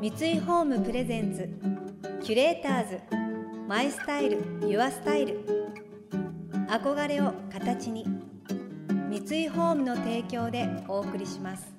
三井ホームプレゼンツキュレーターズマイスタイルユアスタイル。憧れを形に三井ホームの提供でお送りします。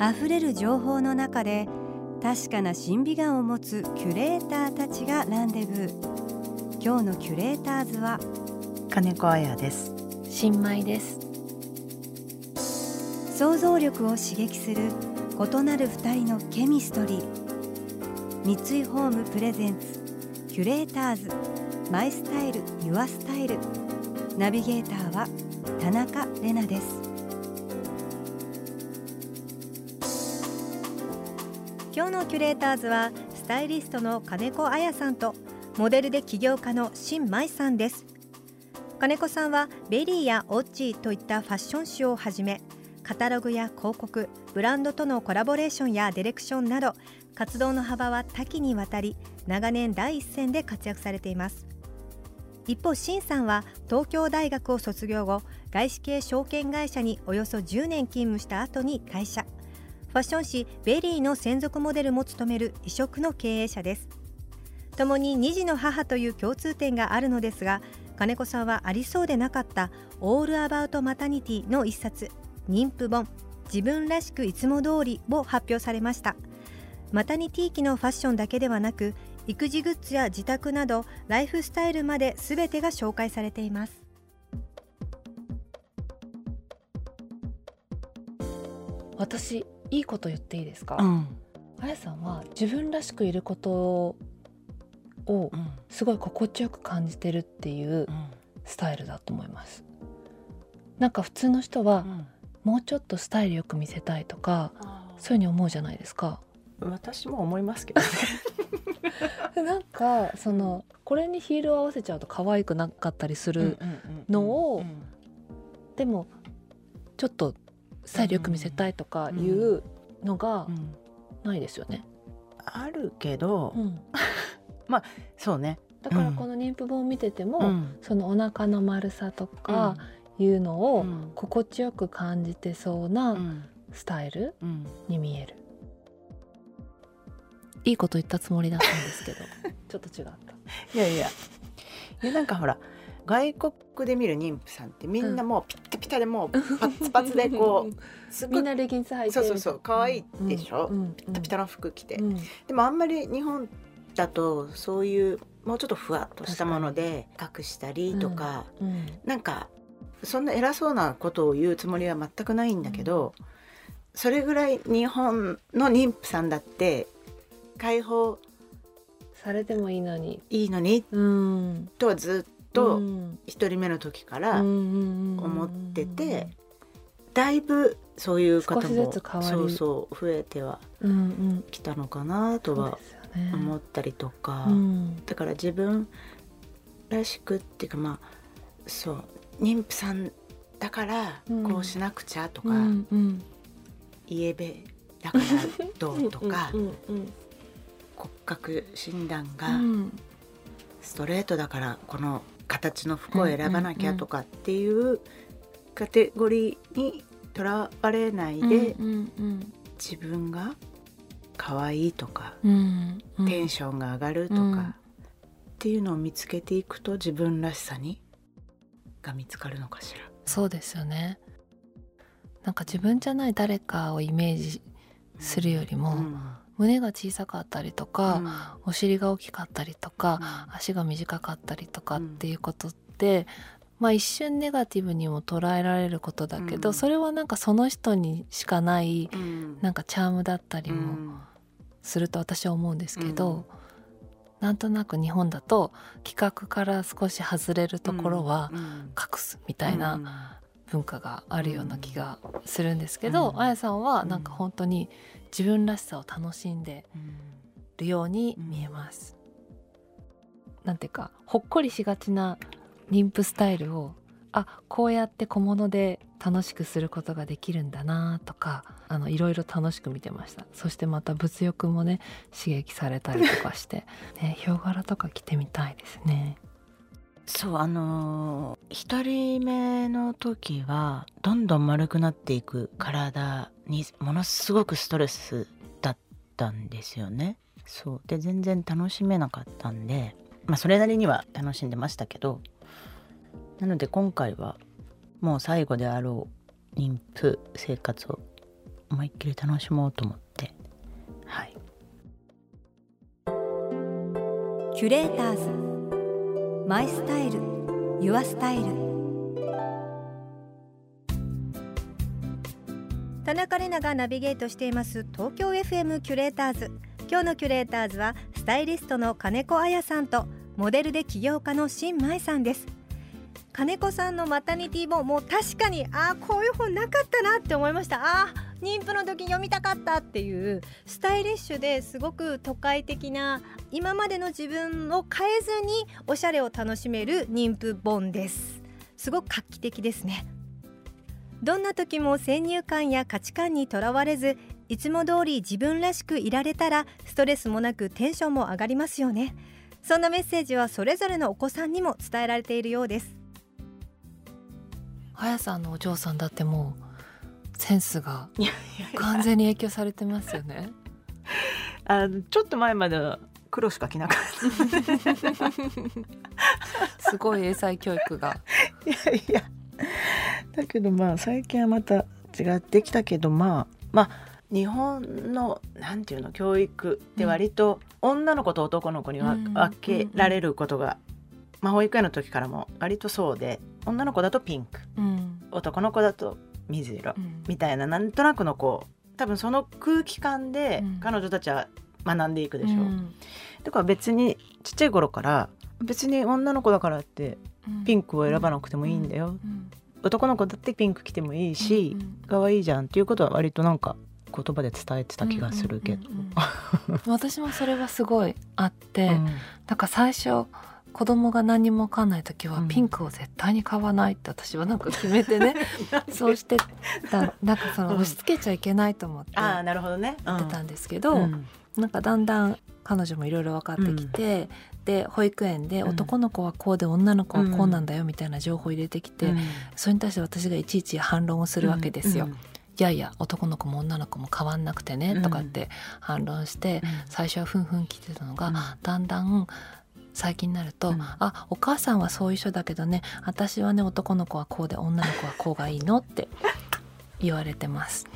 溢れる情報の中で確かな審美眼を持つキュレーターたちがランデブー。今日のキュレーターズは金子彩です。新米です想像力を刺激する異なる二人のケミストリー。三井ホームプレゼンツキュレーターズ。マイスタイルユアスタイル。ナビゲーターは田中れなです。今日のキュレーターズはスタイリストの金子彩さんとモデルで起業家の申真衣さんです。金子さんは VERY や Oggi といったファッション誌をはじめカタログや広告ブランドとのコラボレーションやディレクションなど活動の幅は多岐にわたり長年第一線で活躍されています。一方申さんは東京大学を卒業後外資系証券会社におよそ10年勤務した後に退社。ファッション誌 VERY の専属モデルも務める異色の経営者です。共に2児の母という共通点があるのですが金子さんはありそうでなかった「オールアバウトマタニティ」の一冊。妊婦本自分らしくいつも通りを発表されました。マタニティ期のファッションだけではなく育児グッズや自宅などライフスタイルまで全てが紹介されています。私いいこと言っていいですか、うん。あやさんは自分らしくいることをうん。すごい心地よく感じてるっていうスタイルだと思います。なんか普通の人はもうちょっとスタイルよく見せたいとかそういうふうに思うじゃないですか。私も思いますけどね。で なんかそのこれにヒールを合わせちゃうと可愛くなかったりする、のをでもちょっとスタイルよく見せたいとかいうのがうん。ないですよね、あるけど、うん。そうね。だからこの妊婦本を見てても、うん。そのお腹の丸さとかいうのをうん。心地よく感じてそううなん。スタイルうん。に見える、いいこと言ったつもりだったんですけど。ちょっと違った。いやいや。いやなんかほら外国で見る妊婦さんってみんなもうピッタピタでもうパツパツでこう すごいみんなレギンス履いてそうそうそう可愛いでしょ？うんうん。ピッタピタの服着て。うん。でもあんまり日本だとそういうもうちょっとふわっとしたもので隠したりとか、うん。なんかそんな偉そうなことを言うつもりは全くないんだけど、それぐらい日本の妊婦さんだって解放されてもいいのにいいのに？うん。とはずっとうん。一人目の時から思思っててだいぶそういう方もそうそう増えてはうんうん。きたのかなとは思ったりとか。うん。だから自分らしくっていうかまあそう妊婦さんだからうん。こうしなくちゃとか、うんうん。イエベだからどうとか、うんうん骨格診断うがん。ストレートだからこの形の服を選ばなきゃとかっていうカテゴリーにとらわれないで、自分が可愛いとか、テンションが上がるとか、うん。っていうのを見つけていくと自分らしさにが見つかるのかしら。そうですよね。なんか自分じゃない誰かをイメージするよりも、うん。胸が小さかったりとか、うん。お尻が大きかったりとか、うん。足が短かったりとかっていうことって、まあ一瞬ネガティブにも捉えられることだけど、うん。それはなんかその人にしかないうん。なんかチャームだったりうもん。すると私は思うんですけど、うんなんとなく日本だと企画から少し外れるところはうん隠すみたいな文化があるような気がするんですけど、うん。あやさんはなんか本当に自分らしさを楽しんでうんるように見えます。なんていうかほっこりしがちな妊婦スタイルをあこうやって小物で楽しくすることができるんだなとかあのいろいろ楽しく見てました。そしてまた物欲もね刺激されたりとかして、ね、ヒョウ柄とか着てみたいですね。そうあのー一人目の時はどんどん丸くなっていく体にものすごくストレスだったんですよね。そう。で全然楽しめなかったんでまあそれなりには楽しんでましたけどなので今回はもう最後であろう妊婦生活を思いっきり楽しもうと思って。はい。キュレーターズ。 My style。Your style。田中れながナビゲートしています。東京 FM キュレーターズ。今日のキュレーターズはスタイリストの金子綾さんとモデルで起業家の申真衣さんです。金子さんのマタニティ本もう確かにああこういう本なかったなって思いました。あー妊婦の時読みたかったっていうスタイリッシュですごく都会的な今までの自分を変えずにおしゃれを楽しめる妊婦本です。すごく画期的ですね。どんな時も先入観や価値観にとらわれずいつも通り自分らしくいられたらストレスもなくテンションも上がりますよね。そんなメッセージはそれぞれのお子さんにも伝えられているようです。あやさんのお嬢さんだってもうセンスが完全に影響されてますよね。あのちょっと前までは黒しか着なかった。すごい英才教育が。いやいや。だけどまあ最近はまた違ってきたけどまあまあ日本のなんていうの教育って割と女の子と男の子に分けられることが、まあ、保育園の時からも割とそうで女の子だとピンク。うん。男の子だと水色うん。みたいななんとなくのこう多分その空気感でうん。彼女たちは学んでいくでしょ。う。ん。だから別にちっちゃい頃から別に女の子だからってピンクを選ばなくてもいいんだよ、うん。男の子だってピンク着てもいいし、うん。可愛いじゃんっていうことは割となんか言葉で伝えてた気がするけど、うんうんうんうん。私もそれはすごいあって、うん。なんか最初子供が何にも分かんない時はうん。ピンクを絶対に買わないって私はなんか決めてね、そうしてた。なんかそのうん。押し付けちゃいけないと思って。やなるほどね。ってたんですけど、うん。なんかだんだん彼女もいろいろ分かってきて、で保育園でうん。男の子はこうで女の子はこうなんだよみたいな情報を入れてきて、うん。それに対して私がいちいち反論をするわけですよ。うん。いやいや男の子も女の子も変わんなくてねとかって反論して、最初はふんふん聞いてたのが、うん。だんだん最近になると、うん。あお母さんはそういう人だけどね私はね男の子はこうで女の子はこうがいいのって 言われてます。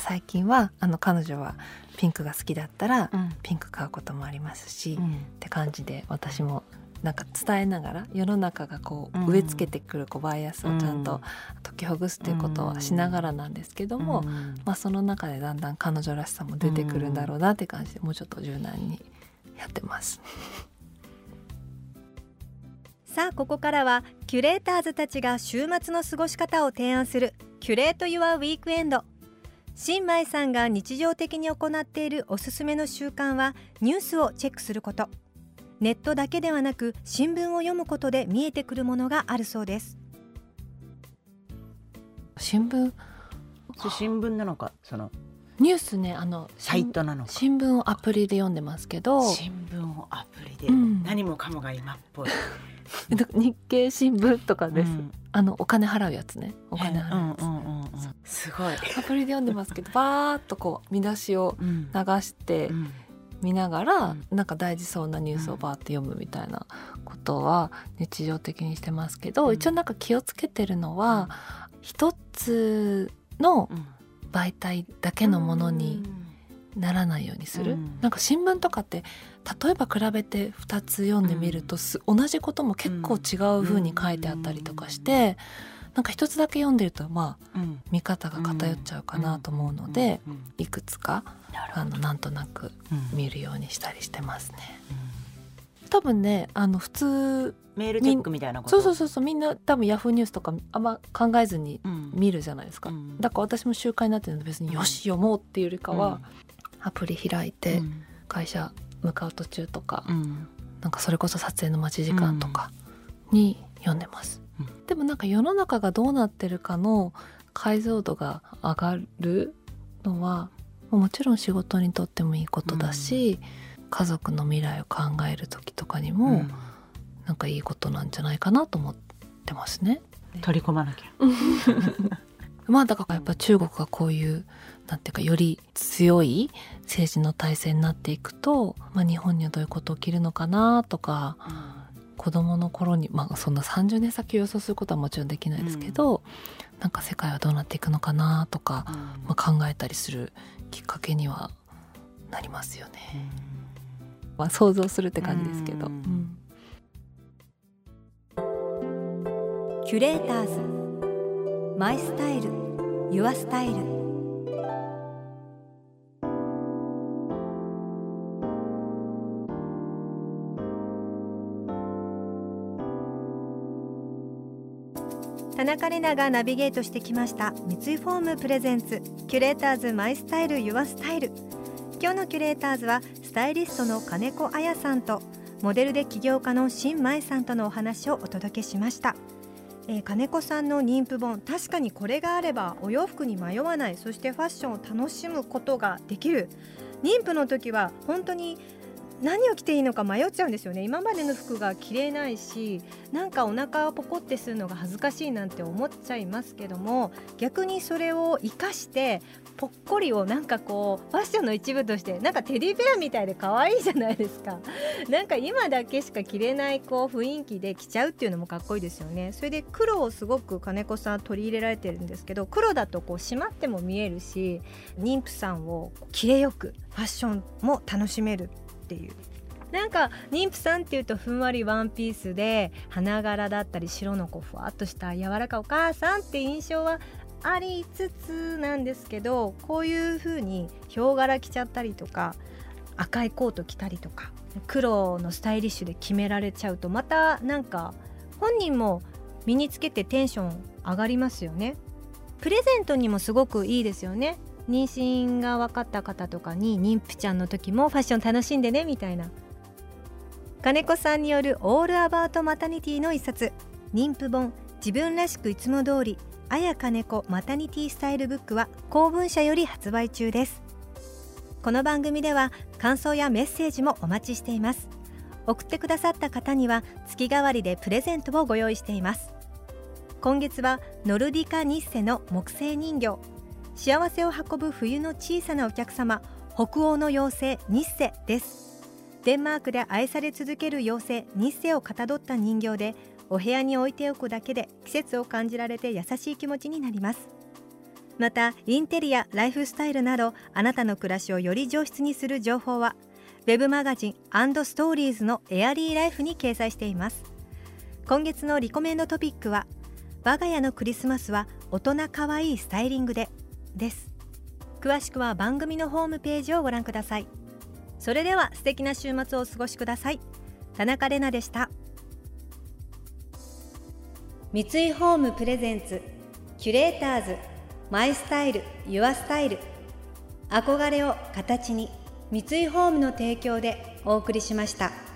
最近はあの彼女はピンクが好きだったらうん。ピンク買うこともありますし、っうん。て感じで私もなんか伝えながら世の中がこう植え付けてくるこうバイアスをちゃんと解きほぐすっていうことはしながらなんですけども、うん。まあ、その中でだんだん彼女らしさも出てくるんだろうなって感じでもうちょっと柔軟にやってます。さあここからはキュレーターズたちが週末の過ごし方を提案するキュレート・ユア・ウィークエンド。新米さんが日常的に行っているおすすめの習慣はニュースをチェックすること。ネットだけではなく新聞を読むことで見えてくるものがあるそうです。新聞？新聞なのかそのニュースねあのサイトなのか。新聞をアプリで読んでますけど。新聞をアプリで、うん。何もかもが今っぽい。日経新聞とかです、うん。あのお金払うやつね。お金払うやつ、うんうんうんうん。すごい、アプリで読んでますけどバーッとこう見出しをうん。流してうん。見ながら、うん。なんか大事そうなニュースをバーって読むみたいなことは日常的にしてますけど、うん。一応なんか気をつけてるのは、一つのうん媒体だけのものにならないようにする、うん。なんか新聞とかって例えば比べて2つ読んでみるとす、同じことも結構違う風に書いてあったりとかして、なんか一つだけ読んでるとまあうん。見方が偏っちゃうかなと思うので、うん。うん。いくつかあのなんとなくうん。見るようにしたりしてますね。多分ねあの普通メールチェックみたいなこと？そうそうそうそうみんな多分ヤフーニュースとかあんま考えずにうん。見るじゃないですか、うん。だから私も習慣になってるので別によし読もうっていうよりかは、アプリ開いてうん。会社向かう途中とか、うん。なんかそれこそ撮影の待ち時間とかに読んでます、うん。でもなんか世の中がどうなってるかの解像度が上がるのはもちろん仕事にとってもいいことだし、家族の未来を考える時とかにも、なんかいいことなんじゃないかなと思ってますね。取り込まなきゃ。まあだからやっぱ中国がこういうなんていうかより強い政治の体制になっていくと、まあ、日本にはどういうこと起きるのかなとか、子供の頃にまあそんな30年先を予想することはもちろんできないですけど、うん、なんか世界はどうなっていくのかなとか、うん、まあ、考えたりするきっかけにはなりますよね。うん、まあ、想像するって感じですけど。キュレーターズ。マイスタイル。Your Style。田中れながナビゲートしてきました。三井ホーム presents。キュレーターズ My Style。Your Style。今日のキュレーターズはスタイリストの金子綾さんとモデルで起業家の申真衣さんとのお話をお届けしました、えー、金子さんの妊婦本確かにこれがあればお洋服に迷わない。そしてファッションを楽しむことができる。妊婦の時は本当に何を着ていいのか迷っちゃうんですよね。今までの服が着れないしなんかお腹をポコってするのが恥ずかしいなんて思っちゃいますけども逆にそれを生かしてぽっこりをなんかこうファッションの一部としてなんかテディベアみたいで可愛いじゃないですか。なんか今だけしか着れないこう雰囲気で着ちゃうっていうのもかっこいいですよね。それで黒をすごく金子さん取り入れられてるんですけど黒だとこう締まっても見えるし妊婦さんをきれよくファッションも楽しめるっていう。なんか妊婦さんっていうとふんわりワンピースで花柄だったり白のこうふわっとした柔らかお母さんって印象はありつつなんですけどこういう風にヒョウ柄着ちゃったりとか赤いコート着たりとか黒のスタイリッシュで決められちゃうとまたなんか本人も身につけてテンション上がりますよね。プレゼントにもすごくいいですよね。妊娠が分かった方とかに妊婦ちゃんの時もファッション楽しんでねみたいな。金子さんによるオールアバウトマタニティの一冊。妊婦本自分らしくいつも通り綾金子マタニティスタイルブックは公文社より発売中です。この番組では感想やメッセージもお待ちしています。送ってくださった方には月替わりでプレゼントをご用意しています。今月はノルディカニッセの木製人形。幸せを運ぶ冬の小さなお客様北欧の妖精ニッセです。デンマークで愛され続ける妖精ニッセをかたどった人形でお部屋に置いておくだけで季節を感じられて優しい気持ちになります。またインテリアライフスタイルなどあなたの暮らしをより上質にする情報は web マガジンストーリーズのエアリーライフに掲載しています。今月のリコメンドトピックは我が家のクリスマスは大人かわいいスタイリングでです。詳しくは番組のホームページをご覧ください。それでは素敵な週末をお過ごしください。田中れなでした。三井ホームプレゼンツキュレーターズマイスタイルユアスタイル。憧れを形に三井ホームの提供でお送りしました。